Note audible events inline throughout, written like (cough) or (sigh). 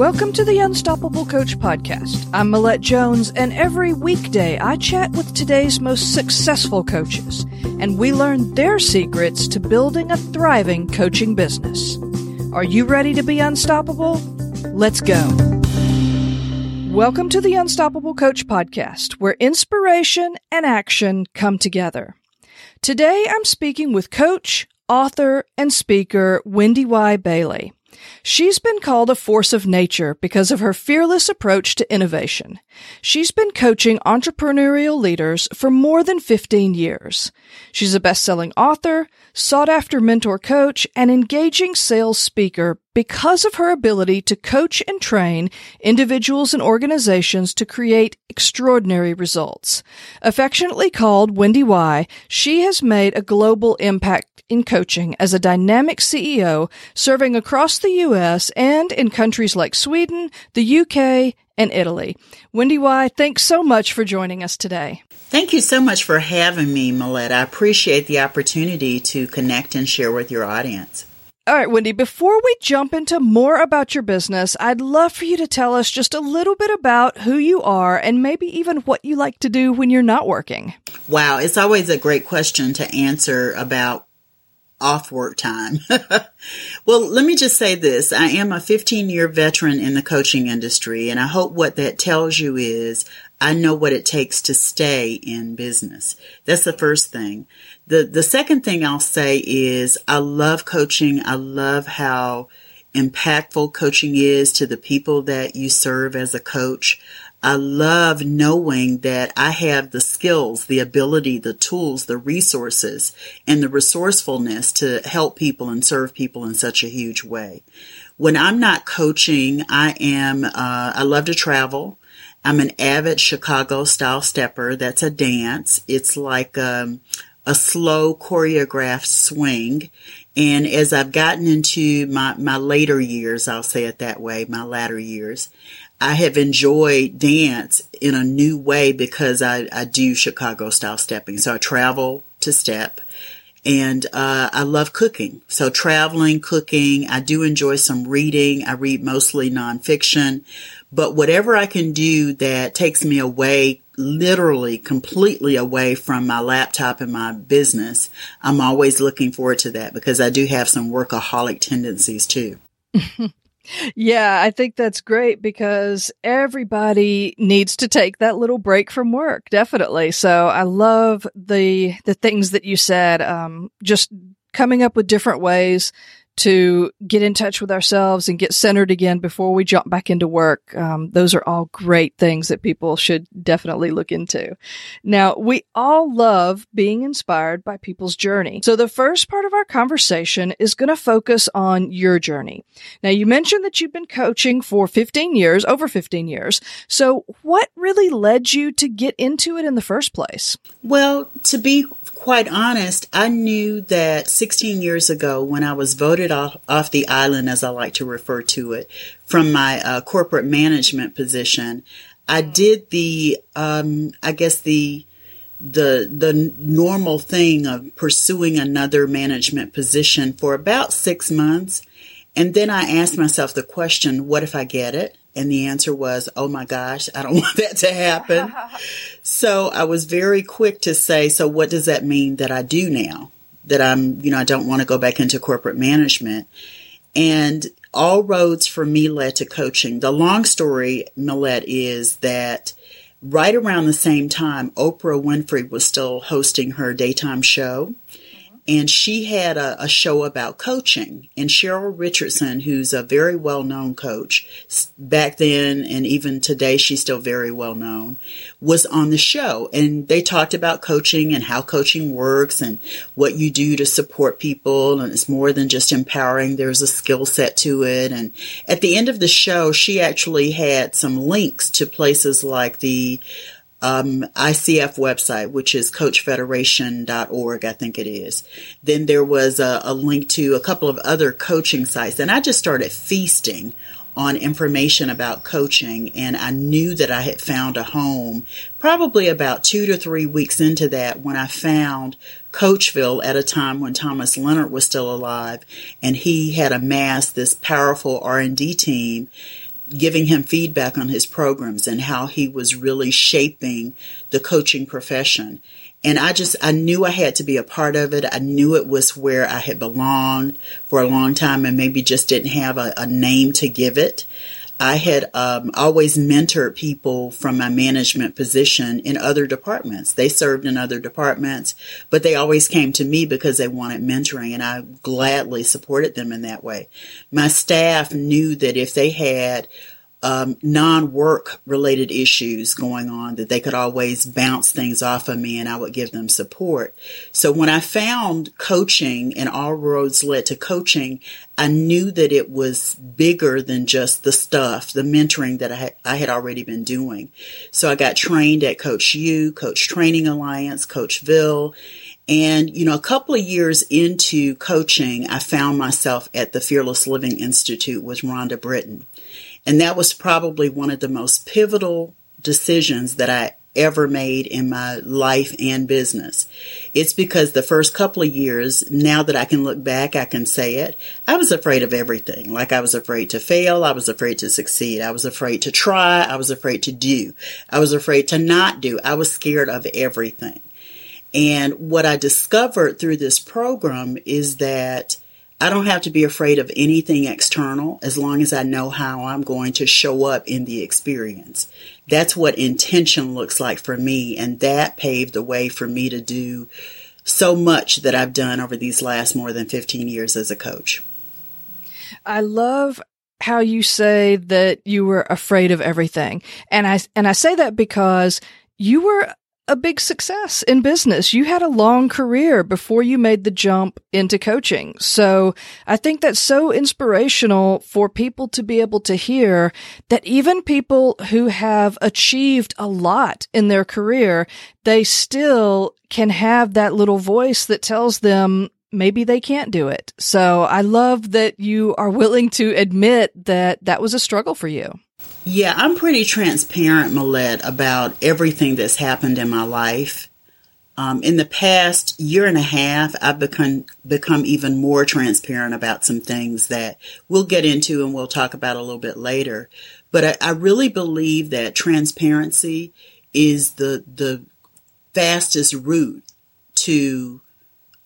Welcome to the Unstoppable Coach Podcast. I'm Millette Jones, and every weekday I chat with today's most successful coaches, and we learn their secrets to building a thriving coaching business. Are you ready to be unstoppable? Let's go. Welcome to the Unstoppable Coach Podcast, where inspiration and action come together. Today I'm speaking with coach, author, and speaker Wendy Y. Bailey. She's been called a force of nature because of her fearless approach to innovation. She's been coaching entrepreneurial leaders for more than 15 years. She's a best-selling author, sought-after mentor coach, and engaging sales speaker because of her ability to coach and train individuals and organizations to create extraordinary results. Affectionately called Wendy Y, she has made a global impact in coaching as a dynamic CEO serving across the US and in countries like Sweden, the UK, and Italy. Wendy Y, thanks so much for joining us today. Thank you so much for having me, Millette. I appreciate the opportunity to connect and share with your audience. All right, Wendy, before we jump into more about your business, I'd love for you to tell us just a little bit about who you are and maybe even what you like to do when you're not working. Wow, it's always a great question to answer about off work time. (laughs) well, let me just say this. I am a 15 year veteran in the coaching industry, and I hope what that tells you is I know what it takes to stay in business. That's the first thing. The, the second thing I'll say is I love coaching. I love how impactful coaching is to the people that you serve as a coach. I love knowing that I have the skills, the ability, the tools, the resources, and the resourcefulness to help people and serve people in such a huge way. When I'm not coaching, I am, uh, I love to travel. I'm an avid Chicago style stepper. That's a dance. It's like, um, a slow choreographed swing. And as I've gotten into my, my later years, I'll say it that way, my latter years, I have enjoyed dance in a new way because I, I do Chicago style stepping. So I travel to step and uh, I love cooking. So traveling, cooking, I do enjoy some reading. I read mostly nonfiction, but whatever I can do that takes me away, literally completely away from my laptop and my business, I'm always looking forward to that because I do have some workaholic tendencies too. (laughs) Yeah, I think that's great because everybody needs to take that little break from work. Definitely. So I love the the things that you said. Um, just coming up with different ways to get in touch with ourselves and get centered again before we jump back into work. Um, those are all great things that people should definitely look into. Now, we all love being inspired by people's journey. So the first part of our conversation is going to focus on your journey. Now, you mentioned that you've been coaching for 15 years, over 15 years. So what really led you to get into it in the first place? Well, to be quite honest, I knew that 16 years ago when I was voted off, off the island, as I like to refer to it, from my uh, corporate management position, I did the, um, I guess the, the the normal thing of pursuing another management position for about six months, and then I asked myself the question, "What if I get it?" And the answer was, oh my gosh, I don't (laughs) want that to happen. so I was very quick to say, so what does that mean that I do now? That I'm, you know, I don't want to go back into corporate management. And all roads for me led to coaching. The long story, Millette, is that right around the same time, Oprah Winfrey was still hosting her daytime show and she had a, a, show about coaching. And Cheryl Richardson, who's a very well known coach back then, and even today, she's still very well known, was on the show. And they talked about coaching and how coaching works and what you do to support people. And it's more than just empowering, there's a skill set to it. And at the end of the show, she actually had some links to places like the um, ICF website, which is coachfederation.org, I think it is. Then there was a, a link to a couple of other coaching sites, and I just started feasting on information about coaching and I knew that I had found a home probably about two to three weeks into that when I found Coachville at a time when Thomas Leonard was still alive and he had amassed this powerful R&D team giving him feedback on his programs and how he was really shaping the coaching profession. And I just, I knew I had to be a part of it. I knew it was where I had belonged for a long time and maybe just didn't have a, a name to give it. I had um, always mentored people from my management position in other departments. They served in other departments, but they always came to me because they wanted mentoring, and I gladly supported them in that way. My staff knew that if they had um, non-work related issues going on that they could always bounce things off of me and I would give them support. So when I found coaching and all roads led to coaching, I knew that it was bigger than just the stuff, the mentoring that I had, I had already been doing. So I got trained at Coach U, Coach Training Alliance, Coachville, and, you know, a couple of years into coaching, I found myself at the Fearless Living Institute with Rhonda Britten. And that was probably one of the most pivotal decisions that I ever made in my life and business. It's because the first couple of years, now that I can look back, I can say it, I was afraid of everything. Like I was afraid to fail. I was afraid to succeed. I was afraid to try. I was afraid to do. I was afraid to not do. I was scared of everything. And what I discovered through this program is that I don't have to be afraid of anything external as long as I know how I'm going to show up in the experience. That's what intention looks like for me. And that paved the way for me to do so much that I've done over these last more than 15 years as a coach. I love how you say that you were afraid of everything. And I, and I say that because you were a big success in business. You had a long career before you made the jump into coaching. So I think that's so inspirational for people to be able to hear that even people who have achieved a lot in their career, they still can have that little voice that tells them maybe they can't do it. So I love that you are willing to admit that that was a struggle for you. Yeah, I'm pretty transparent, Millette, about everything that's happened in my life. Um, in the past year and a half, I've become become even more transparent about some things that we'll get into and we'll talk about a little bit later. But I, I really believe that transparency is the the fastest route to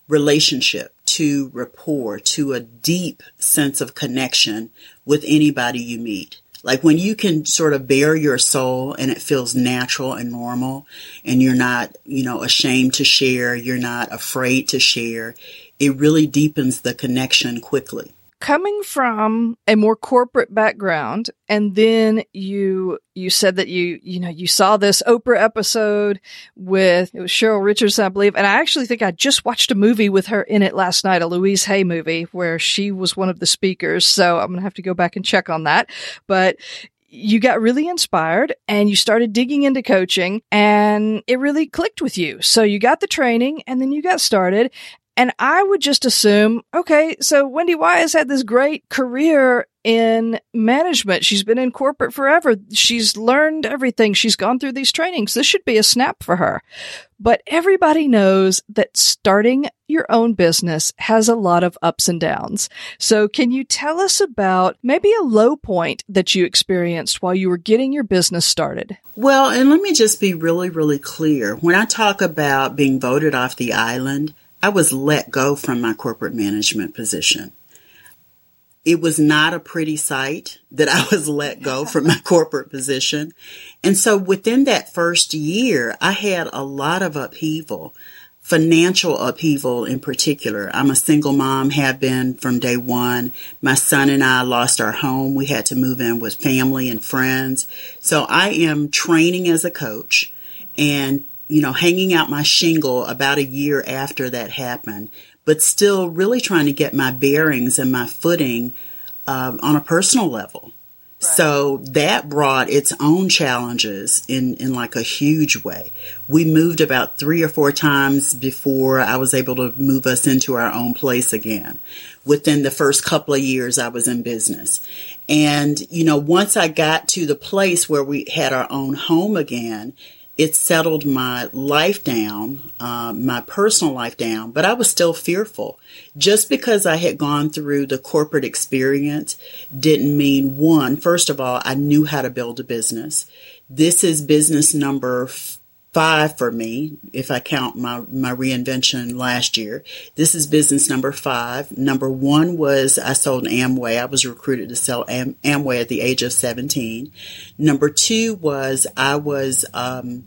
relationship, to rapport, to a deep sense of connection with anybody you meet. Like when you can sort of bare your soul and it feels natural and normal and you're not, you know, ashamed to share, you're not afraid to share, it really deepens the connection quickly coming from a more corporate background and then you you said that you you know you saw this Oprah episode with it was Cheryl Richardson I believe and I actually think I just watched a movie with her in it last night a Louise Hay movie where she was one of the speakers so I'm going to have to go back and check on that but you got really inspired and you started digging into coaching and it really clicked with you. So you got the training and then you got started and I would just assume, okay, so Wendy Y's had this great career in management. She's been in corporate forever. She's learned everything. She's gone through these trainings. This should be a snap for her. But everybody knows that starting your own business has a lot of ups and downs. So can you tell us about maybe a low point that you experienced while you were getting your business started? Well, and let me just be really, really clear. When I talk about being voted off the island, I was let go from my corporate management position. It was not a pretty sight that I was let go (laughs) from my corporate position. And so within that first year, I had a lot of upheaval, financial upheaval in particular. I'm a single mom, have been from day one. My son and I lost our home. We had to move in with family and friends. So I am training as a coach and you know, hanging out my shingle about a year after that happened, but still really trying to get my bearings and my footing uh, on a personal level. Right. So that brought its own challenges in, in like a huge way. We moved about three or four times before I was able to move us into our own place again. Within the first couple of years I was in business. And, you know, once I got to the place where we had our own home again, it settled my life down, uh, my personal life down, but I was still fearful. Just because I had gone through the corporate experience didn't mean one, first of all, I knew how to build a business. This is business number five for me, if I count my, my reinvention last year. This is business number five. Number one was I sold Amway. I was recruited to sell Am- Amway at the age of 17. Number two was I was, um,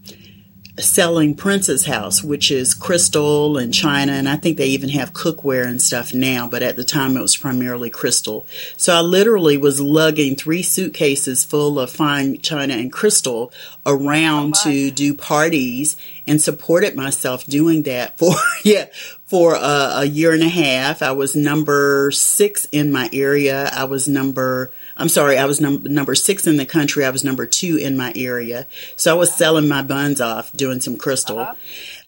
selling Princess House, which is crystal and china, and I think they even have cookware and stuff now, but at the time it was primarily crystal. So I literally was lugging three suitcases full of fine china and crystal around oh to do parties and supported myself doing that for, (laughs) yeah, for a, a year and a half. I was number six in my area. I was number I'm sorry, I was num- number six in the country. I was number two in my area. So I was selling my buns off, doing some crystal. Uh-huh.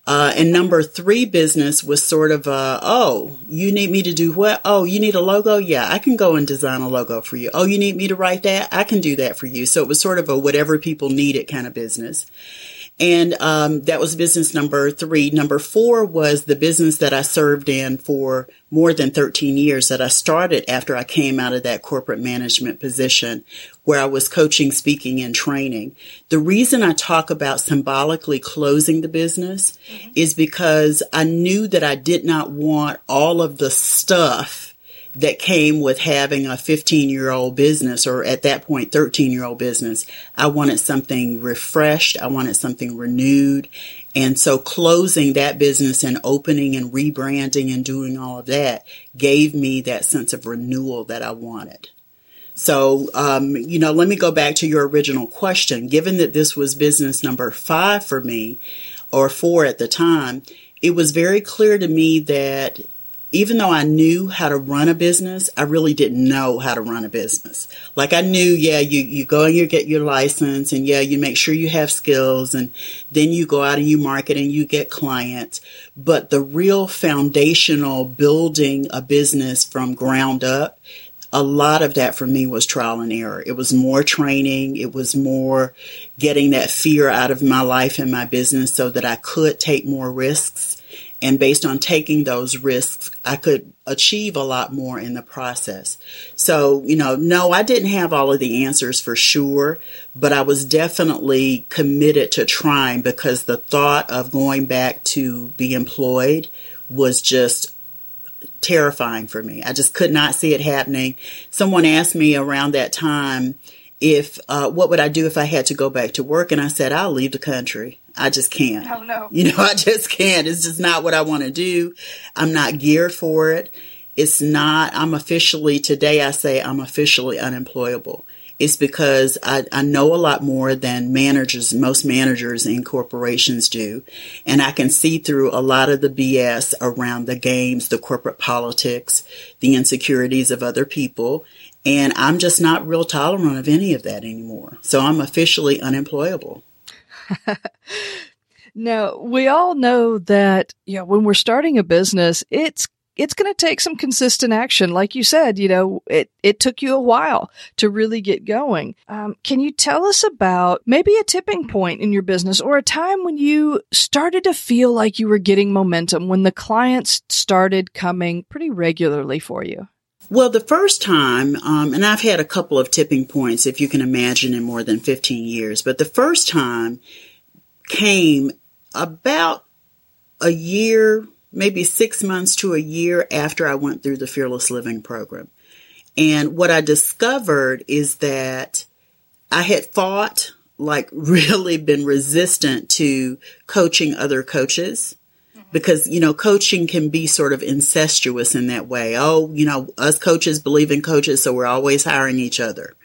Uh, and number three business was sort of, uh, oh, you need me to do what? Oh, you need a logo? Yeah, I can go and design a logo for you. Oh, you need me to write that? I can do that for you. So it was sort of a whatever people needed kind of business. And um, that was business number three. Number four was the business that I served in for more than 13 years that I started after I came out of that corporate management position where I was coaching, speaking, and training. The reason I talk about symbolically closing the business mm-hmm. is because I knew that I did not want all of the stuff that came with having a 15 year old business or at that point 13 year old business. I wanted something refreshed. I wanted something renewed. And so closing that business and opening and rebranding and doing all of that gave me that sense of renewal that I wanted. So, um, you know, let me go back to your original question. Given that this was business number five for me or four at the time, it was very clear to me that even though I knew how to run a business, I really didn't know how to run a business. Like I knew, yeah, you, you go and you get your license and yeah, you make sure you have skills and then you go out and you market and you get clients. But the real foundational building a business from ground up, a lot of that for me was trial and error. It was more training. It was more getting that fear out of my life and my business so that I could take more risks and based on taking those risks, I could achieve a lot more in the process. So, you know, no, I didn't have all of the answers for sure, but I was definitely committed to trying because the thought of going back to be employed was just terrifying for me. I just could not see it happening. Someone asked me around that time if, uh, what would I do if I had to go back to work? And I said, I'll leave the country. I just can't. Oh, no. You know, (laughs) I just can't. It's just not what I want to do. I'm not geared for it. It's not, I'm officially, today I say I'm officially unemployable. It's because I, I know a lot more than managers, most managers in corporations do. And I can see through a lot of the BS around the games, the corporate politics, the insecurities of other people. And I'm just not real tolerant of any of that anymore. So I'm officially unemployable. (laughs) now, we all know that, you know, when we're starting a business, it's it's going to take some consistent action. Like you said, you know, it, it took you a while to really get going. Um, can you tell us about maybe a tipping point in your business or a time when you started to feel like you were getting momentum, when the clients started coming pretty regularly for you? Well, the first time, um, and I've had a couple of tipping points, if you can imagine, in more than 15 years, but the first time came about a year, maybe six months to a year after I went through the Fearless Living program. And what I discovered is that I had fought, like (laughs) really been resistant to coaching other coaches because, you know, coaching can be sort of incestuous in that way. Oh, you know, us coaches believe in coaches, so we're always hiring each other.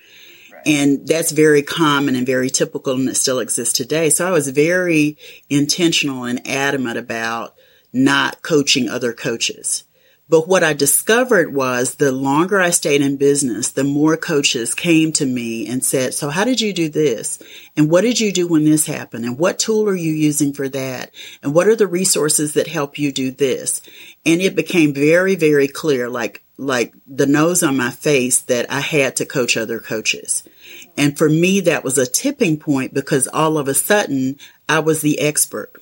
And that's very common and very typical and it still exists today. So I was very intentional and adamant about not coaching other coaches. But what I discovered was the longer I stayed in business, the more coaches came to me and said, so how did you do this? And what did you do when this happened? And what tool are you using for that? And what are the resources that help you do this? And it became very, very clear, like like the nose on my face that I had to coach other coaches. And for me, that was a tipping point because all of a sudden I was the expert.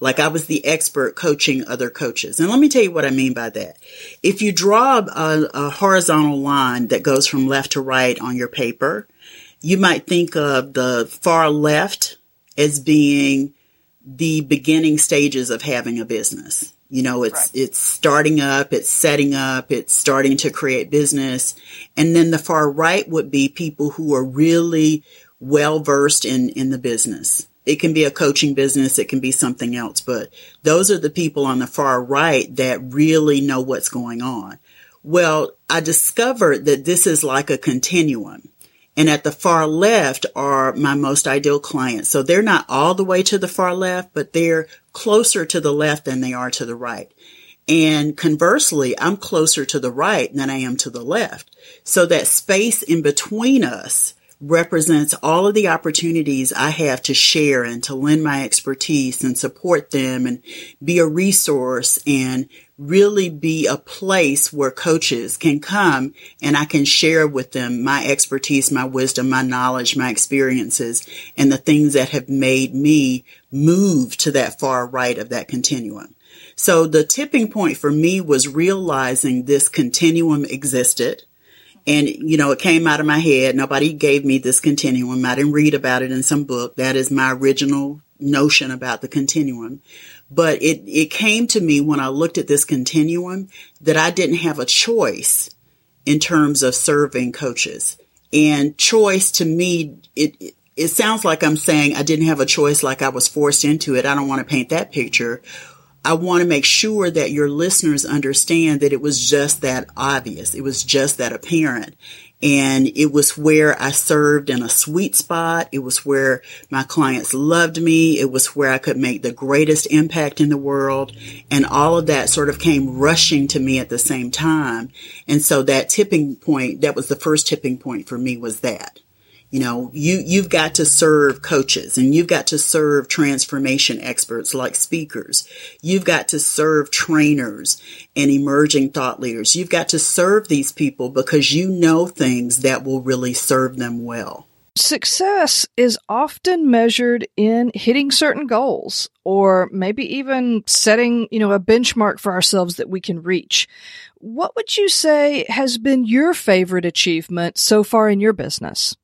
Like I was the expert coaching other coaches. And let me tell you what I mean by that. If you draw a, a horizontal line that goes from left to right on your paper, you might think of the far left as being the beginning stages of having a business. You know, it's, right. it's starting up, it's setting up, it's starting to create business. And then the far right would be people who are really well versed in, in the business. It can be a coaching business. It can be something else, but those are the people on the far right that really know what's going on. Well, I discovered that this is like a continuum. And at the far left are my most ideal clients. So they're not all the way to the far left, but they're closer to the left than they are to the right. And conversely, I'm closer to the right than I am to the left. So that space in between us represents all of the opportunities I have to share and to lend my expertise and support them and be a resource and really be a place where coaches can come and I can share with them my expertise, my wisdom, my knowledge, my experiences, and the things that have made me move to that far right of that continuum. So the tipping point for me was realizing this continuum existed. And, you know, it came out of my head. Nobody gave me this continuum. I didn't read about it in some book. That is my original notion about the continuum. But it, it came to me when I looked at this continuum that I didn't have a choice in terms of serving coaches. And choice to me, it, it sounds like I'm saying I didn't have a choice like I was forced into it. I don't want to paint that picture. I want to make sure that your listeners understand that it was just that obvious. It was just that apparent and it was where I served in a sweet spot. It was where my clients loved me. It was where I could make the greatest impact in the world. And all of that sort of came rushing to me at the same time. And so that tipping point, that was the first tipping point for me was that. You know, you, you've got to serve coaches and you've got to serve transformation experts like speakers. You've got to serve trainers and emerging thought leaders. You've got to serve these people because you know things that will really serve them well. Success is often measured in hitting certain goals or maybe even setting, you know, a benchmark for ourselves that we can reach. What would you say has been your favorite achievement so far in your business?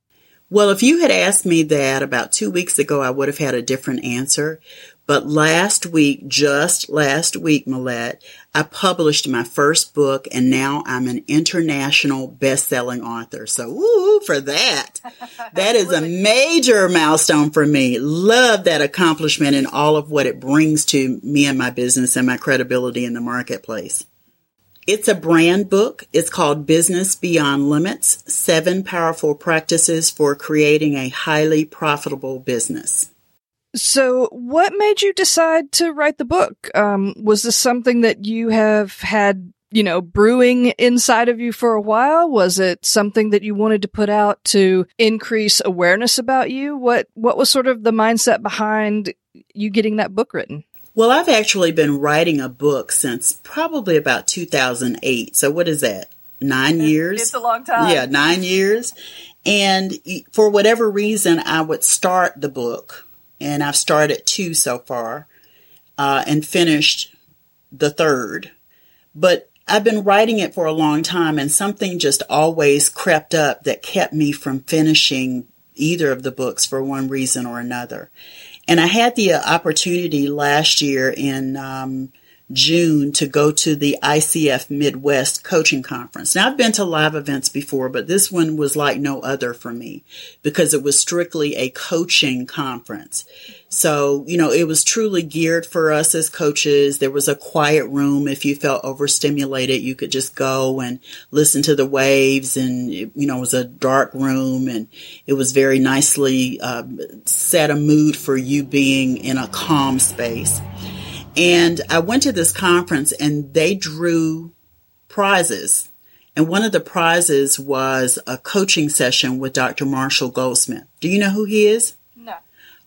Well, if you had asked me that about two weeks ago, I would have had a different answer. But last week, just last week, Millette, I published my first book and now I'm an international best-selling author. So, woo for that. (laughs) That is a major milestone for me. Love that accomplishment and all of what it brings to me and my business and my credibility in the marketplace. It's a brand book. It's called Business Beyond Limits, Seven Powerful Practices for Creating a Highly Profitable Business. So, what made you decide to write the book? Um, was this something that you have had, you know, brewing inside of you for a while? Was it something that you wanted to put out to increase awareness about you? What What was sort of the mindset behind you getting that book written? Well, I've actually been writing a book since probably about 2008. So what is that? Nine years? It's a long time. Yeah, nine years. And for whatever reason, I would start the book, and I've started two so far, uh, and finished the third. But I've been writing it for a long time, and something just always crept up that kept me from finishing either of the books for one reason or another. And I had the opportunity last year in um, June to go to the ICF Midwest Coaching Conference. Now, I've been to live events before, but this one was like no other for me because it was strictly a coaching conference. So, you know, it was truly geared for us as coaches. There was a quiet room. If you felt overstimulated, you could just go and listen to the waves. And, you know, it was a dark room and it was very nicely uh, set a mood for you being in a calm space. And I went to this conference and they drew prizes. And one of the prizes was a coaching session with Dr. Marshall Goldsmith. Do you know who he is? No.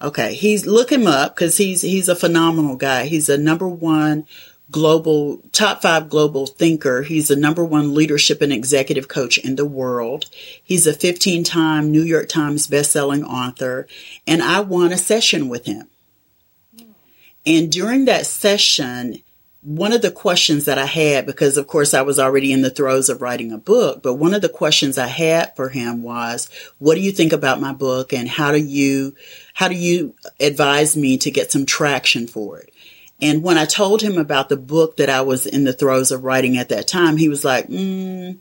Okay. He's, look him up because he's, he's a phenomenal guy. He's a number one global, top five global thinker. He's the number one leadership and executive coach in the world. He's a 15 time New York Times bestselling author. And I won a session with him. And during that session, one of the questions that I had, because of course I was already in the throes of writing a book, but one of the questions I had for him was, what do you think about my book and how do you, how do you advise me to get some traction for it? And when I told him about the book that I was in the throes of writing at that time, he was like, mm,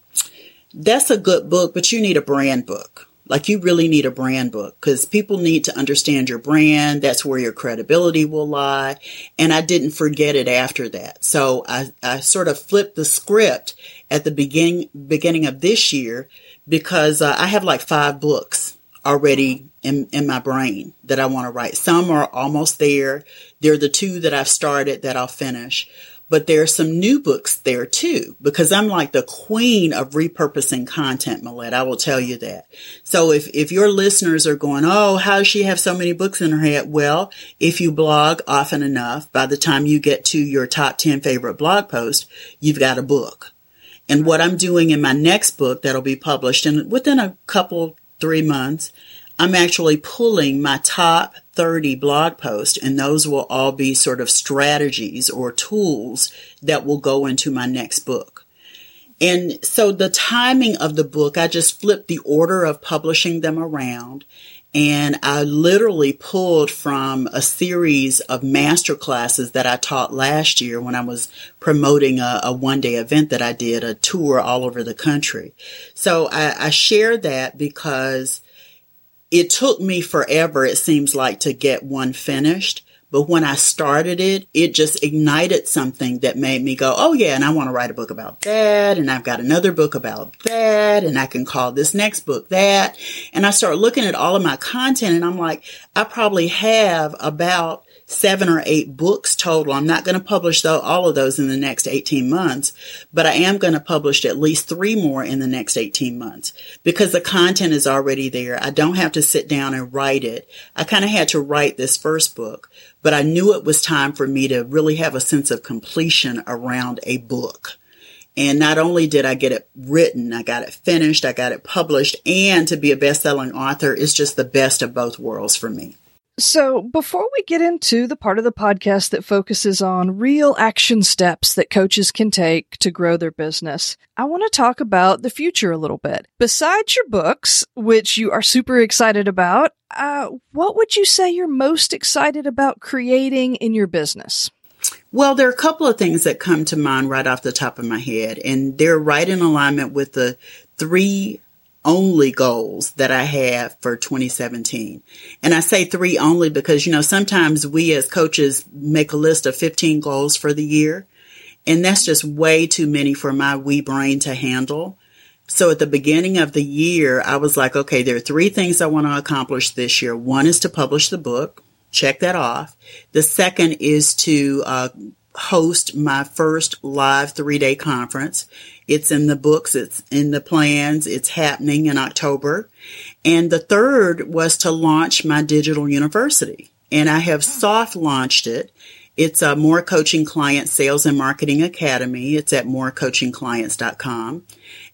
that's a good book, but you need a brand book. Like you really need a brand book because people need to understand your brand. That's where your credibility will lie. And I didn't forget it after that. So I, I sort of flipped the script at the beginning, beginning of this year because uh, I have like five books already in, in my brain that I want to write. Some are almost there. They're the two that I've started that I'll finish. But there are some new books there too, because I'm like the queen of repurposing content, Millette. I will tell you that. So if, if your listeners are going, Oh, how does she have so many books in her head? Well, if you blog often enough, by the time you get to your top 10 favorite blog post, you've got a book. And what I'm doing in my next book that'll be published in within a couple, three months I'm actually pulling my top 30 blog posts and those will all be sort of strategies or tools that will go into my next book. And so the timing of the book, I just flipped the order of publishing them around and I literally pulled from a series of master classes that I taught last year when I was promoting a, a one day event that I did, a tour all over the country. So I, I share that because it took me forever, it seems like, to get one finished. But when I started it, it just ignited something that made me go, Oh yeah, and I want to write a book about that. And I've got another book about that. And I can call this next book that. And I start looking at all of my content and I'm like, I probably have about seven or eight books total. I'm not going to publish though, all of those in the next 18 months, but I am going to publish at least three more in the next 18 months because the content is already there. I don't have to sit down and write it. I kind of had to write this first book, but I knew it was time for me to really have a sense of completion around a book. And not only did I get it written, I got it finished, I got it published, and to be a best-selling author is just the best of both worlds for me. So, before we get into the part of the podcast that focuses on real action steps that coaches can take to grow their business, I want to talk about the future a little bit. Besides your books, which you are super excited about, uh, what would you say you're most excited about creating in your business? Well, there are a couple of things that come to mind right off the top of my head, and they're right in alignment with the three only goals that I have for 2017. And I say three only because, you know, sometimes we as coaches make a list of 15 goals for the year. And that's just way too many for my wee brain to handle. So at the beginning of the year, I was like, okay, there are three things I want to accomplish this year. One is to publish the book. Check that off. The second is to uh, host my first live three day conference. It's in the books. It's in the plans. It's happening in October. And the third was to launch my digital university. And I have soft launched it. It's a More Coaching Client Sales and Marketing Academy. It's at morecoachingclients.com.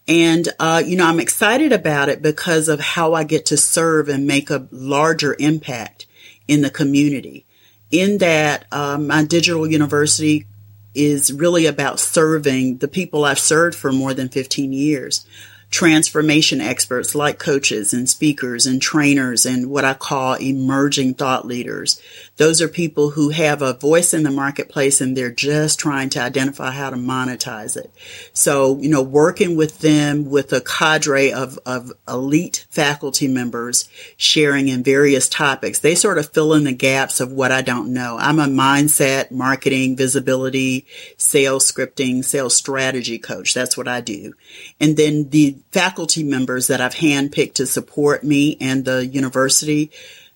And, uh, you know, I'm excited about it because of how I get to serve and make a larger impact in the community in that um, my digital university is really about serving the people I've served for more than 15 years transformation experts like coaches and speakers and trainers and what I call emerging thought leaders. Those are people who have a voice in the marketplace and they're just trying to identify how to monetize it. So, you know, working with them with a cadre of, of elite faculty members sharing in various topics, they sort of fill in the gaps of what I don't know. I'm a mindset, marketing, visibility, sales scripting, sales strategy coach. That's what I do. And then the faculty members that I've handpicked to support me and the university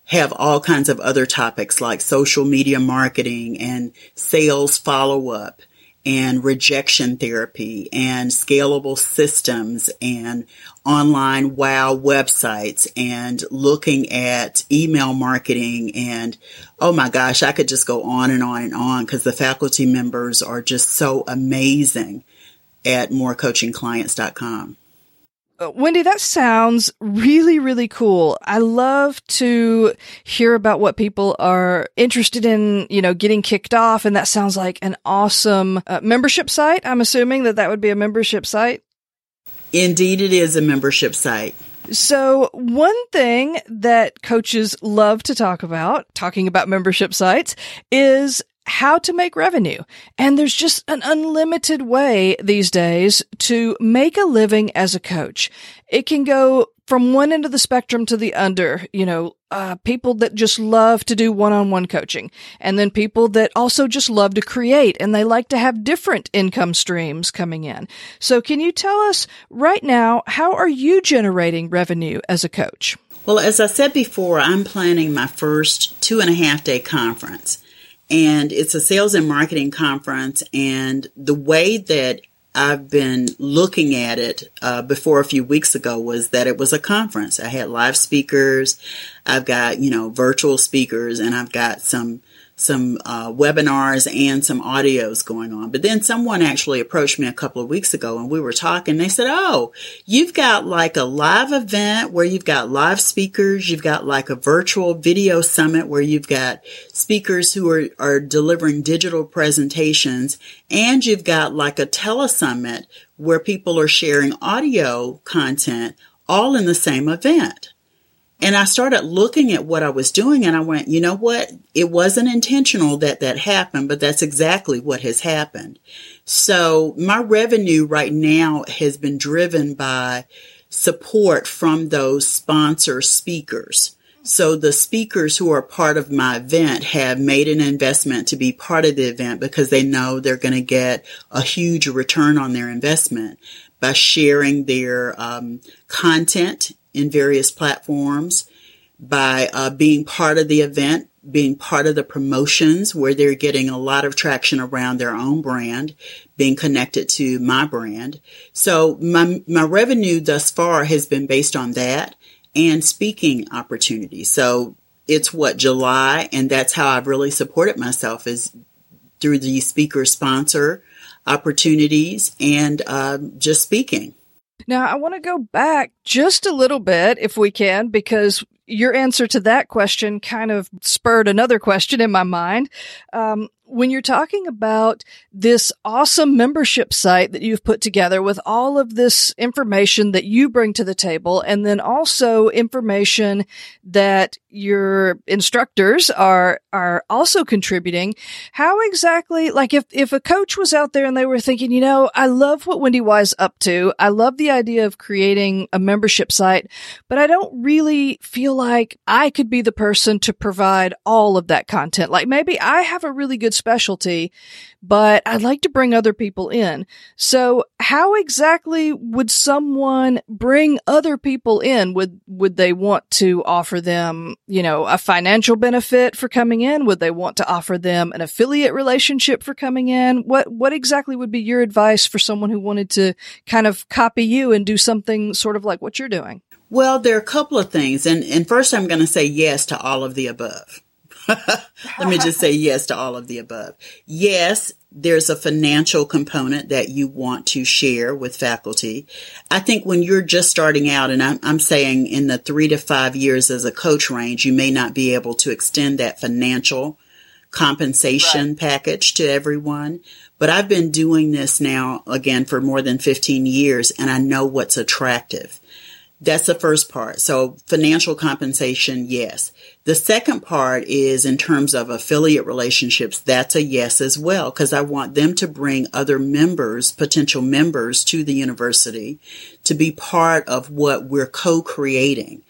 have all kinds of other topics like social media marketing and sales follow up and rejection therapy and scalable systems and online wow websites and looking at email marketing and oh my gosh, I could just go on and on and on because the faculty members are just so amazing at morecoachingclients.com. Uh, Wendy, that sounds really, really cool. I love to hear about what people are interested in, you know, getting kicked off. And that sounds like an awesome uh, membership site. I'm assuming that that would be a membership site. Indeed, it is a membership site. So one thing that coaches love to talk about, talking about membership sites, is how to make revenue. And there's just an unlimited way these days to make a living as a coach. It can go from one end of the spectrum to the under, you know, uh, people that just love to do one-on-one coaching and then people that also just love to create and they like to have different income streams coming in. So can you tell us right now, how are you generating revenue as a coach? Well, as I said before, I'm planning my first two and a half day conference and it's a sales and marketing conference. And the way that I've been looking at it uh, before a few weeks ago was that it was a conference. I had live speakers, I've got you know virtual speakers, and I've got some some uh, webinars and some audios going on. But then someone actually approached me a couple of weeks ago and we were talking. They said, Oh, you've got like a live event where you've got live speakers. You've got like a virtual video summit where you've got speakers who are, are delivering digital presentations. And you've got like a telesummit where people are sharing audio content all in the same event. And I started looking at what I was doing and I went, you know what? It wasn't intentional that that happened, but that's exactly what has happened. So my revenue right now has been driven by support from those sponsor speakers. So the speakers who are part of my event have made an investment to be part of the event because they know they're going to get a huge return on their investment by sharing their um, content in various platforms, by uh, being part of the event, being part of the promotions where they're getting a lot of traction around their own brand, being connected to my brand. So my, my revenue thus far has been based on that and speaking opportunities. So it's what July and that's how I've really supported myself is through the speaker sponsor opportunities and uh, just speaking. Now, I want to go back just a little bit, if we can, because your answer to that question kind of spurred another question in my mind. Um, when you're talking about this awesome membership site that you've put together with all of this information that you bring to the table and then also information that your instructors are are also contributing how exactly like if if a coach was out there and they were thinking you know I love what Wendy Y's up to. I love the idea of creating a membership site but I don't really feel like I could be the person to provide all of that content. Like maybe I have a really good specialty, but I'd like to bring other people in. So how exactly would someone bring other people in? Would, would they want to offer them, you know, a financial benefit for coming in? Would they want to offer them an affiliate relationship for coming in? What, what exactly would be your advice for someone who wanted to kind of copy you and do something sort of like what you're doing? Well, there are a couple of things. And, and first I'm going to say yes to all of the above. (laughs) Let me just say yes to all of the above. Yes, there's a financial component that you want to share with faculty. I think when you're just starting out, and I'm, I'm, saying in the three to five years as a coach range, you may not be able to extend that financial compensation right. package to everyone. But I've been doing this now again for more than 15 years and I know what's attractive. That's the first part. So financial compensation, yes. The second part is in terms of affiliate relationships. That's a yes as well, because I want them to bring other members, potential members to the university to be part of what we're co-creating.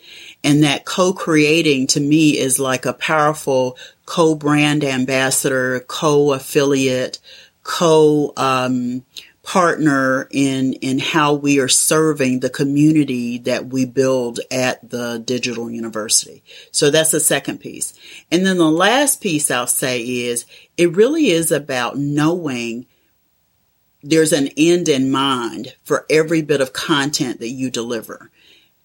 And that co-creating to me is like a powerful co-brand ambassador, co-affiliate, co, um, partner in in how we are serving the community that we build at the digital university. So that's the second piece. And then the last piece I'll say is it really is about knowing there's an end in mind for every bit of content that you deliver.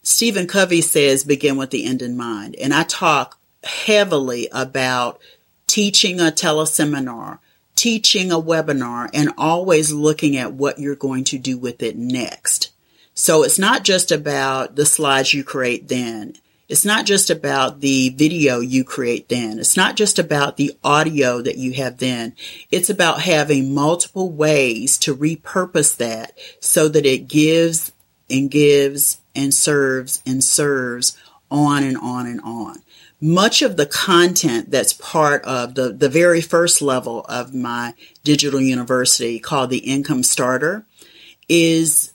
Stephen Covey says begin with the end in mind. And I talk heavily about teaching a teleseminar, teaching a webinar, and always looking at what you're going to do with it next. So it's not just about the slides you create then. It's not just about the video you create then. It's not just about the audio that you have then. It's about having multiple ways to repurpose that so that it gives and gives and serves and serves on and on and on. Much of the content that's part of the, the very first level of my digital university called the income starter is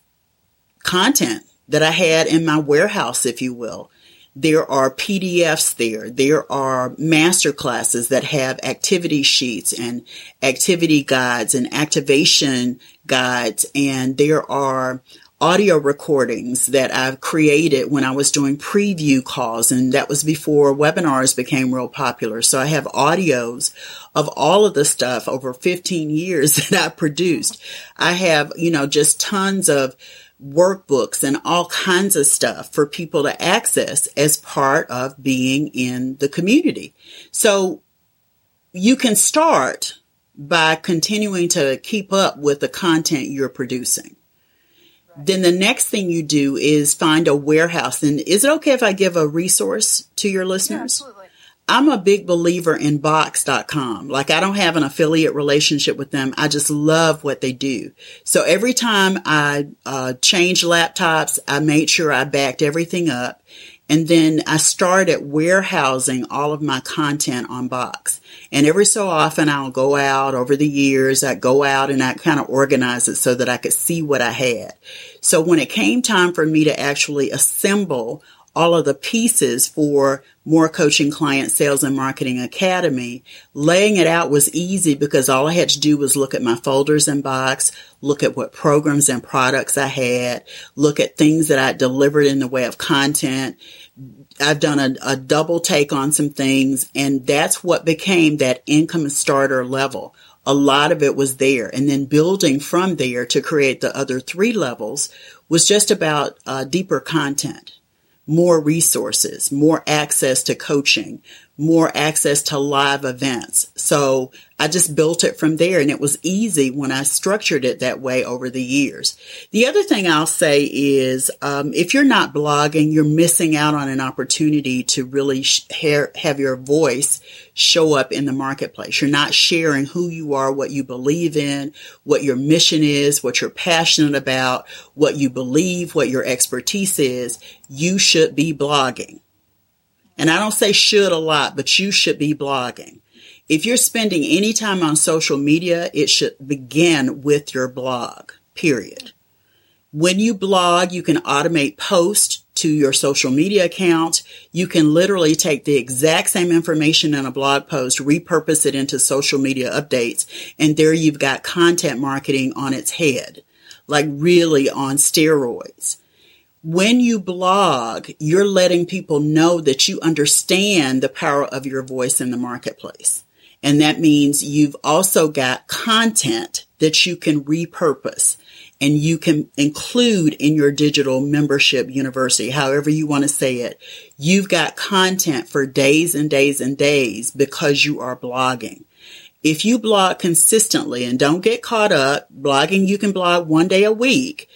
content that I had in my warehouse, if you will. There are PDFs there. There are master classes that have activity sheets and activity guides and activation guides. And there are audio recordings that I've created when I was doing preview calls and that was before webinars became real popular. So I have audios of all of the stuff over 15 years (laughs) that I produced. I have, you know, just tons of workbooks and all kinds of stuff for people to access as part of being in the community. So you can start by continuing to keep up with the content you're producing. Then the next thing you do is find a warehouse. And is it okay if I give a resource to your listeners? Yeah, I'm a big believer in box.com. Like I don't have an affiliate relationship with them. I just love what they do. So every time I uh, change laptops, I made sure I backed everything up. And then I started warehousing all of my content on Box. And every so often I'll go out over the years, I go out and I kind of organize it so that I could see what I had. So when it came time for me to actually assemble all of the pieces for more coaching client sales and marketing academy laying it out was easy because all i had to do was look at my folders and box look at what programs and products i had look at things that i delivered in the way of content i've done a, a double take on some things and that's what became that income starter level. A lot of it was there and then building from there to create the other three levels was just about uh, deeper content more resources, more access to coaching, more access to live events. So I just built it from there and it was easy when I structured it that way over the years. The other thing I'll say is, um, if you're not blogging, you're missing out on an opportunity to really sh- have your voice show up in the marketplace. You're not sharing who you are, what you believe in, what your mission is, what you're passionate about, what you believe, what your expertise is. You should be blogging. And I don't say should a lot, but you should be blogging. If you're spending any time on social media, it should begin with your blog, period. When you blog, you can automate posts to your social media account. You can literally take the exact same information in a blog post, repurpose it into social media updates, and there you've got content marketing on its head, like really on steroids when you blog, you're letting people know that you understand the power of your voice in the marketplace. And that means you've also got content that you can repurpose and you can include in your digital membership university, however you want to say it. You've got content for days and days and days because you are blogging. If you blog consistently and don't get caught up, blogging, you can blog one day a week,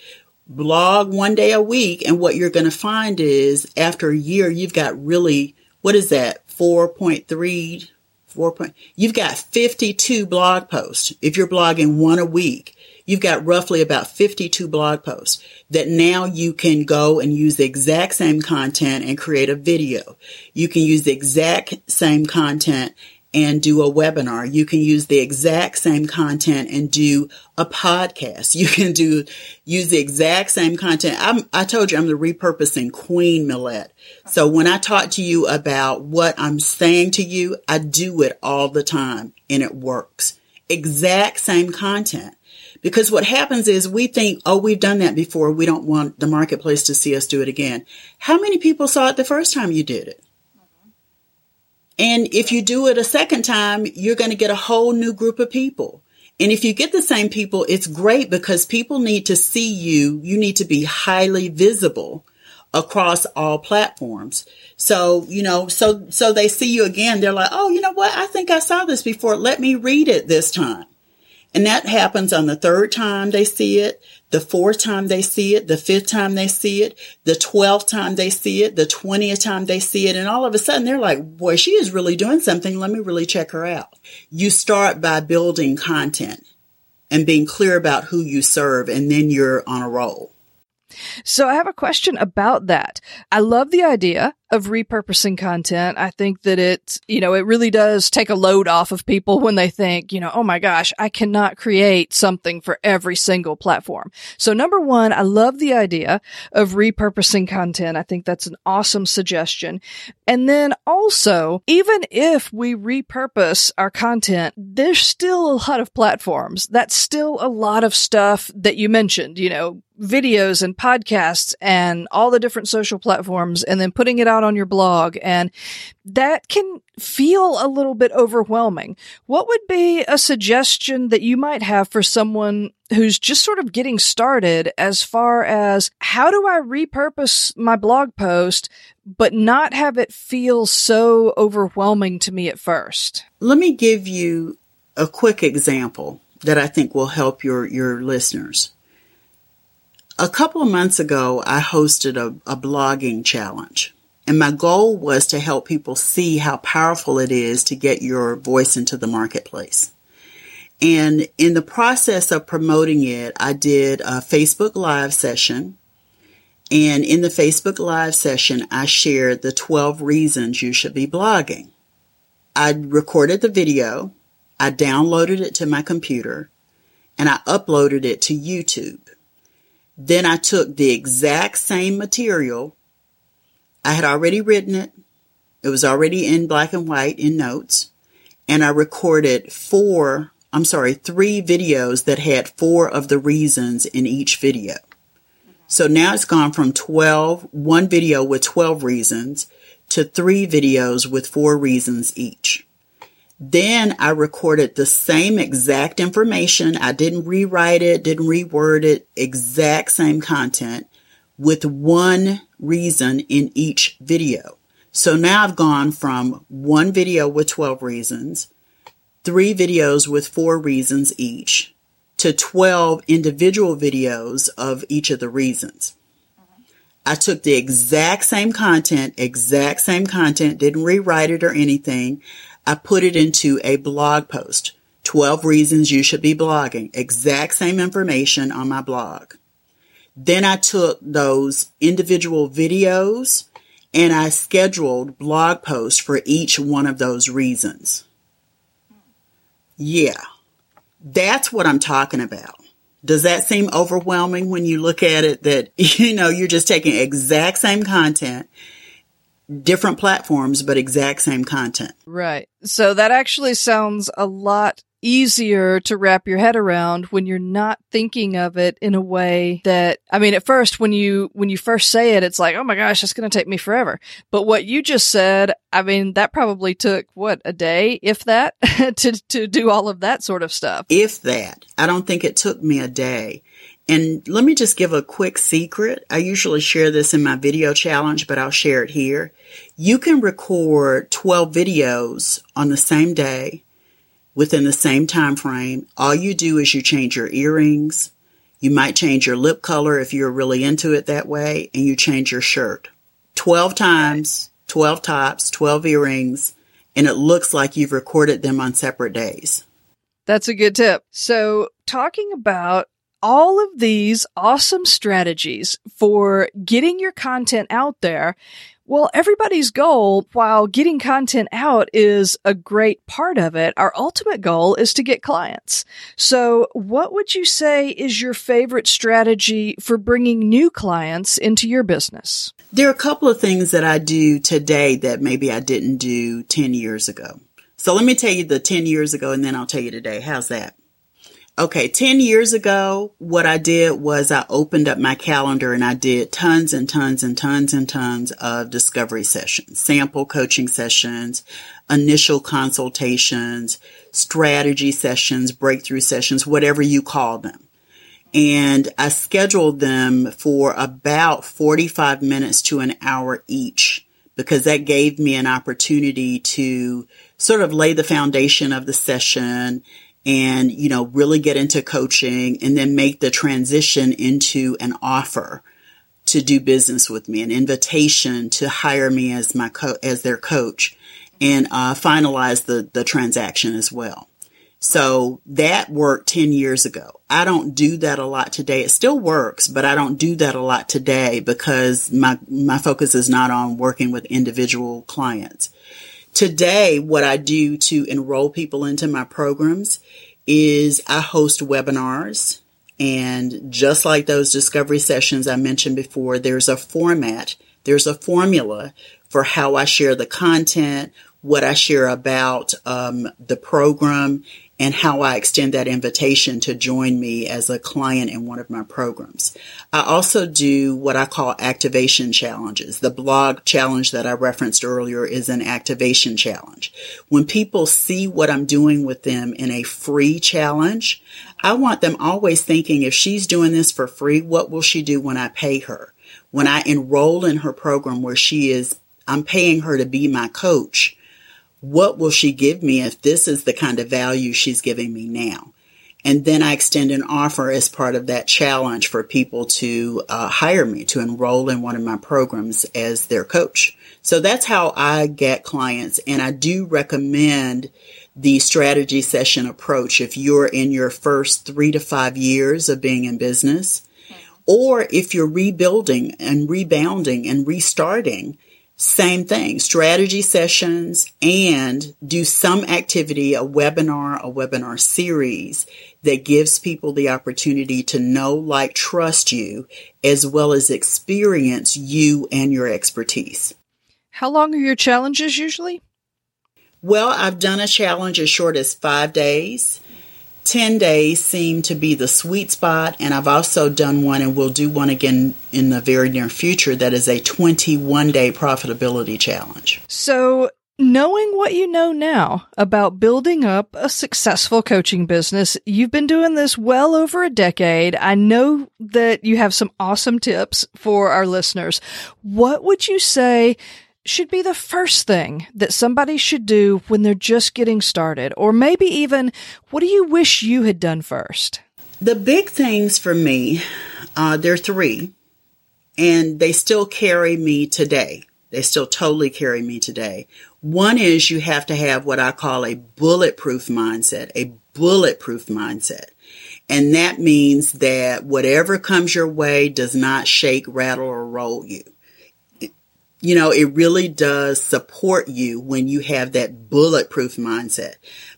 blog one day a week. And what you're going to find is after a year, you've got really, what is that? 4.3, 4 point, you've got 52 blog posts. If you're blogging one a week, you've got roughly about 52 blog posts that now you can go and use the exact same content and create a video. You can use the exact same content and do a webinar. You can use the exact same content and do a podcast. (laughs) You can do, use the exact same content. I'm, i told you I'm the repurposing queen, Millette. So when I talk to you about what I'm saying to you, I do it all the time and it works. Exact same content. Because what happens is we think, oh, we've done that before. We don't want the marketplace to see us do it again. How many people saw it the first time you did it? And if you do it a second time, you're going to get a whole new group of people. And if you get the same people, it's great because people need to see you. You need to be highly visible across all platforms. So, you know, so, so they see you again. They're like, Oh, you know what? I think I saw this before. Let me read it this time. And that happens on the third time they see it, the fourth time they see it, the fifth time they see it, the 12th time they see it, the 20th time they see it. And all of a sudden they're like, boy, she is really doing something. Let me really check her out. You start by building content and being clear about who you serve, and then you're on a roll. So I have a question about that. I love the idea of repurposing content. I think that it, you know, it really does take a load off of people when they think, you know, oh my gosh, I cannot create something for every single platform. So number one, I love the idea of repurposing content. I think that's an awesome suggestion. And then also, even if we repurpose our content, there's still a lot of platforms. That's still a lot of stuff that you mentioned, you know, videos and podcasts and all the different social platforms and then putting it out on your blog. And that can feel a little bit overwhelming. What would be a suggestion that you might have for someone who's just sort of getting started as far as how do I repurpose my blog post, but not have it feel so overwhelming to me at first? Let me give you a quick example that I think will help your, your listeners. A couple of months ago, I hosted a, a blogging challenge. And my goal was to help people see how powerful it is to get your voice into the marketplace. And in the process of promoting it, I did a Facebook Live session. And in the Facebook Live session, I shared the 12 reasons you should be blogging. I recorded the video, I downloaded it to my computer, and I uploaded it to YouTube. Then I took the exact same material. I had already written it. It was already in black and white in notes. And I recorded four, I'm sorry, three videos that had four of the reasons in each video. So now it's gone from 12, one video with 12 reasons to three videos with four reasons each. Then I recorded the same exact information. I didn't rewrite it, didn't reword it, exact same content with one reason in each video. So now I've gone from one video with 12 reasons, three videos with four reasons each, to 12 individual videos of each of the reasons. I took the exact same content, exact same content, didn't rewrite it or anything. I put it into a blog post. 12 reasons you should be blogging. Exact same information on my blog. Then I took those individual videos and I scheduled blog posts for each one of those reasons. Yeah, that's what I'm talking about. Does that seem overwhelming when you look at it that, (laughs) you know, you're just taking exact same content different platforms, but exact same content. Right. So that actually sounds a lot easier to wrap your head around when you're not thinking of it in a way that I mean at first when you when you first say it it's like oh my gosh it's going to take me forever but what you just said I mean that probably took what a day if that (laughs) to to do all of that sort of stuff if that I don't think it took me a day and let me just give a quick secret. I usually share this in my video challenge, but I'll share it here. You can record 12 videos on the same day within the same time frame. All you do is you change your earrings. You might change your lip color if you're really into it that way, and you change your shirt. 12 times, 12 tops, 12 earrings, and it looks like you've recorded them on separate days. That's a good tip. So, talking about all of these awesome strategies for getting your content out there. Well, everybody's goal, while getting content out is a great part of it, our ultimate goal is to get clients. So what would you say is your favorite strategy for bringing new clients into your business? There are a couple of things that I do today that maybe I didn't do 10 years ago. So let me tell you the 10 years ago and then I'll tell you today. How's that? Okay, 10 years ago, what I did was I opened up my calendar and I did tons and tons and tons and tons of discovery sessions, sample coaching sessions, initial consultations, strategy sessions, breakthrough sessions, whatever you call them. And I scheduled them for about 45 minutes to an hour each because that gave me an opportunity to sort of lay the foundation of the session and, you know, really get into coaching and then make the transition into an offer to do business with me, an invitation to hire me as my co- as their coach and uh, finalize the, the transaction as well. So that worked 10 years ago. I don't do that a lot today. It still works, but I don't do that a lot today because my, my focus is not on working with individual clients. Today, what I do to enroll people into my programs is I host webinars. And just like those discovery sessions I mentioned before, there's a format, there's a formula for how I share the content, what I share about um, the program, and how I extend that invitation to join me as a client in one of my programs. I also do what I call activation challenges. The blog challenge that I referenced earlier is an activation challenge. When people see what I'm doing with them in a free challenge, I want them always thinking if she's doing this for free, what will she do when I pay her? When I enroll in her program where she is, I'm paying her to be my coach what will she give me if this is the kind of value she's giving me now? And then I extend an offer as part of that challenge for people to uh, hire me to enroll in one of my programs as their coach. So that's how I get clients. And I do recommend the strategy session approach if you're in your first three to five years of being in business, or if you're rebuilding and rebounding and restarting same thing, strategy sessions and do some activity, a webinar, a webinar series that gives people the opportunity to know, like, trust you, as well as experience you and your expertise. How long are your challenges usually? Well, I've done a challenge as short as five days. 10 days seem to be the sweet spot. And I've also done one and we'll do one again in the very near future that is a 21 day profitability challenge. So, knowing what you know now about building up a successful coaching business, you've been doing this well over a decade. I know that you have some awesome tips for our listeners. What would you say should be the first thing that somebody should do when they're just getting started? Or maybe even, what do you wish you had done first? The big things for me, uh, there are three, and they still carry me today. They still totally carry me today. One is you have to have what I call a bulletproof mindset, a bulletproof mindset. And that means that whatever comes your way does not shake, rattle, or roll you you know, it really does support you when you have that bulletproof mindset.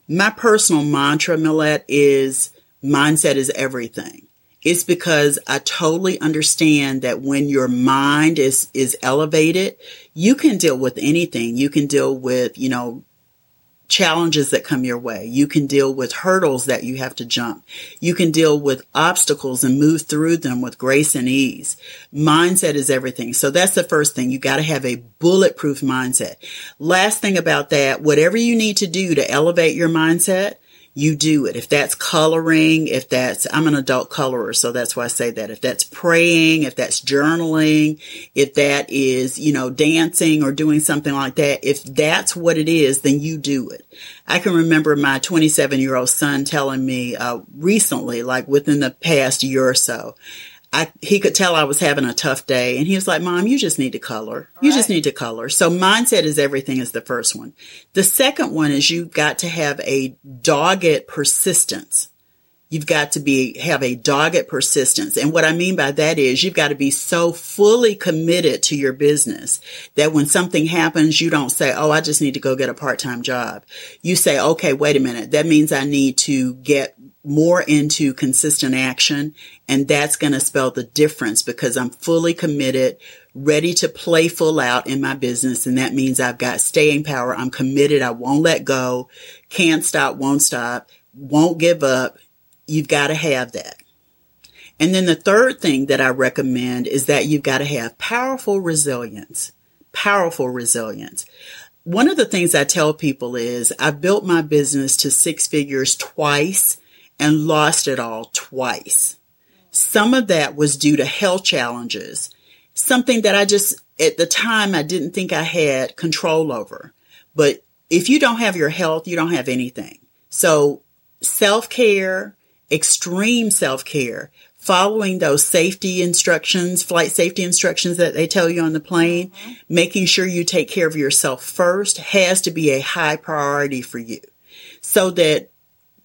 My personal mantra, Millette, is mindset is everything. It's because I totally understand that when your mind is, is elevated, you can deal with anything. You can deal with, you know, challenges that come your way. You can deal with hurdles that you have to jump. You can deal with obstacles and move through them with grace and ease. Mindset is everything. So that's the first thing. You got to have a bulletproof mindset. Last thing about that, whatever you need to do to elevate your mindset, you do it. If that's coloring, if that's, I'm an adult colorer, so that's why I say that. If that's praying, if that's journaling, if that is, you know, dancing or doing something like that, if that's what it is, then you do it. I can remember my 27 year old son telling me, uh, recently, like within the past year or so, I, he could tell I was having a tough day and he was like, mom, you just need to color. You right. just need to color. So mindset is everything is the first one. The second one is you've got to have a dogged persistence. You've got to be, have a dogged persistence. And what I mean by that is you've got to be so fully committed to your business that when something happens, you don't say, Oh, I just need to go get a part-time job. You say, okay, wait a minute. That means I need to get more into consistent action. And that's going to spell the difference because I'm fully committed, ready to play full out in my business. And that means I've got staying power. I'm committed. I won't let go. Can't stop, won't stop, won't give up. you've got to have that. And then the third thing that I recommend is that you've got to have powerful resilience. Powerful resilience. One of the things I tell people is I built my business to six figures twice and lost it all twice. Some of that was due to health challenges, something that I just, at the time, I didn't think I had control over. But if you don't have your health, you don't have anything. So self care, extreme self care, following those safety instructions, flight safety instructions that they tell you on the plane, mm-hmm. making sure you take care of yourself first has to be a high priority for you so that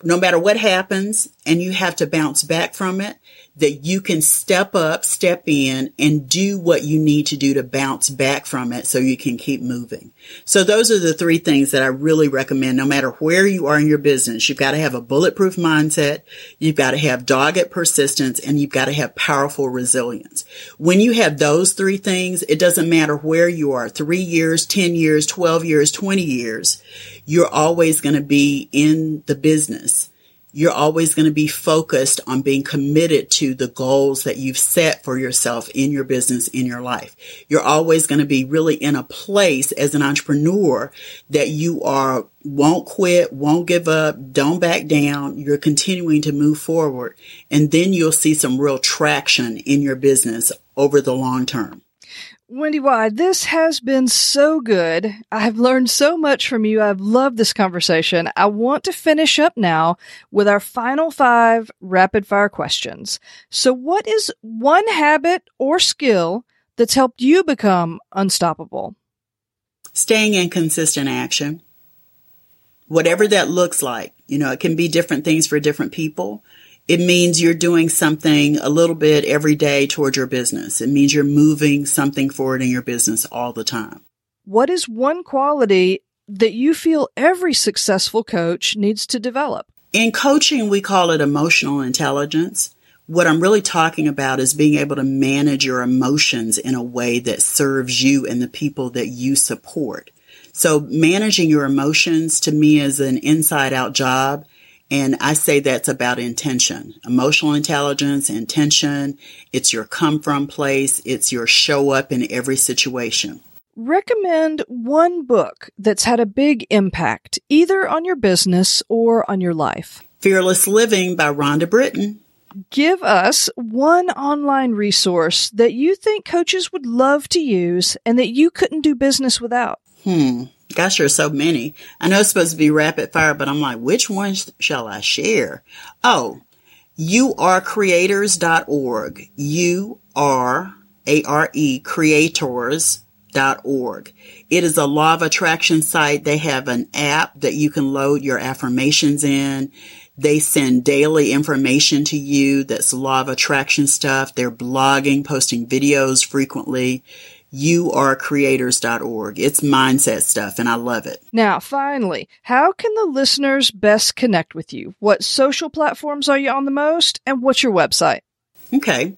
no matter what happens and you have to bounce back from it, that you can step up, step in and do what you need to do to bounce back from it so you can keep moving. So those are the three things that I really recommend no matter where you are in your business. You've got to have a bulletproof mindset. You've got to have dogged persistence and you've got to have powerful resilience. When you have those three things, it doesn't matter where you are, three years, 10 years, 12 years, 20 years, you're always going to be in the business you're always going to be focused on being committed to the goals that you've set for yourself in your business, in your life. You're always going to be really in a place as an entrepreneur that you are, won't quit, won't give up, don't back down. You're continuing to move forward. And then you'll see some real traction in your business over the long term. Wendy Y, this has been so good. I've learned so much from you. I've loved this conversation. I want to finish up now with our final five rapid fire questions. So, what is one habit or skill that's helped you become unstoppable? Staying in consistent action. Whatever that looks like. You know, it can be different things for different people it means you're doing something a little bit every day toward your business. It means you're moving something forward in your business all the time. What is one quality that you feel every successful coach needs to develop? In coaching, we call it emotional intelligence. What I'm really talking about is being able to manage your emotions in a way that serves you and the people that you support. So managing your emotions to me is an inside out job and I say that's about intention, emotional intelligence, intention. It's your come from place. It's your show up in every situation. Recommend one book that's had a big impact, either on your business or on your life. Fearless Living by Rhonda Britten. Give us one online resource that you think coaches would love to use and that you couldn't do business without. Hmm. Gosh, there's so many. I know it's supposed to be rapid fire, but I'm like, which ones shall I share? Oh, youarecreators.org. You are A-R-E creators.org. It is a law of attraction site. They have an app that you can load your affirmations in. They send daily information to you that's law of attraction stuff. They're blogging, posting videos frequently youarecreators.org. It's mindset stuff and I love it. Now, finally, how can the listeners best connect with you? What social platforms are you on the most and what's your website? Okay.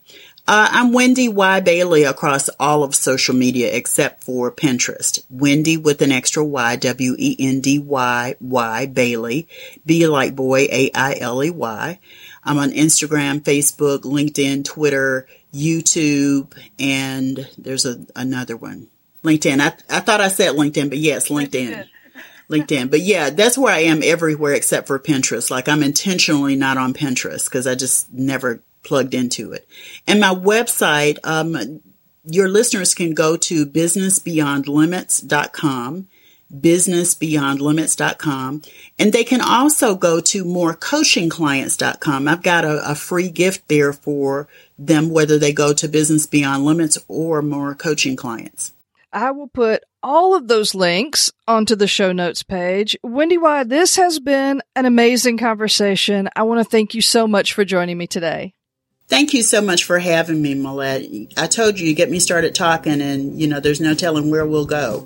Uh, I'm Wendy Y. Bailey across all of social media except for Pinterest. Wendy with an extra Y, W-E-N-D-Y, Y, Bailey. B like boy, A-I-L-E-Y. I'm on Instagram, Facebook, LinkedIn, Twitter, YouTube, and there's a, another one. LinkedIn. I, I thought I said LinkedIn, but yes, LinkedIn. LinkedIn. But yeah, that's where I am everywhere except for Pinterest. Like I'm intentionally not on Pinterest because I just never plugged into it. And my website, um, your listeners can go to businessbeyondlimits.com businessbeyondlimits.com. And they can also go to morecoachingclients.com. I've got a, a, free gift there for them, whether they go to Business Beyond Limits or More Coaching Clients. I will put all of those links onto the show notes page. Wendy Y, this has been an amazing conversation. I want to thank you so much for joining me today. Thank you so much for having me, Millette. I told you, you get me started talking, and you know, there's no telling where we'll go.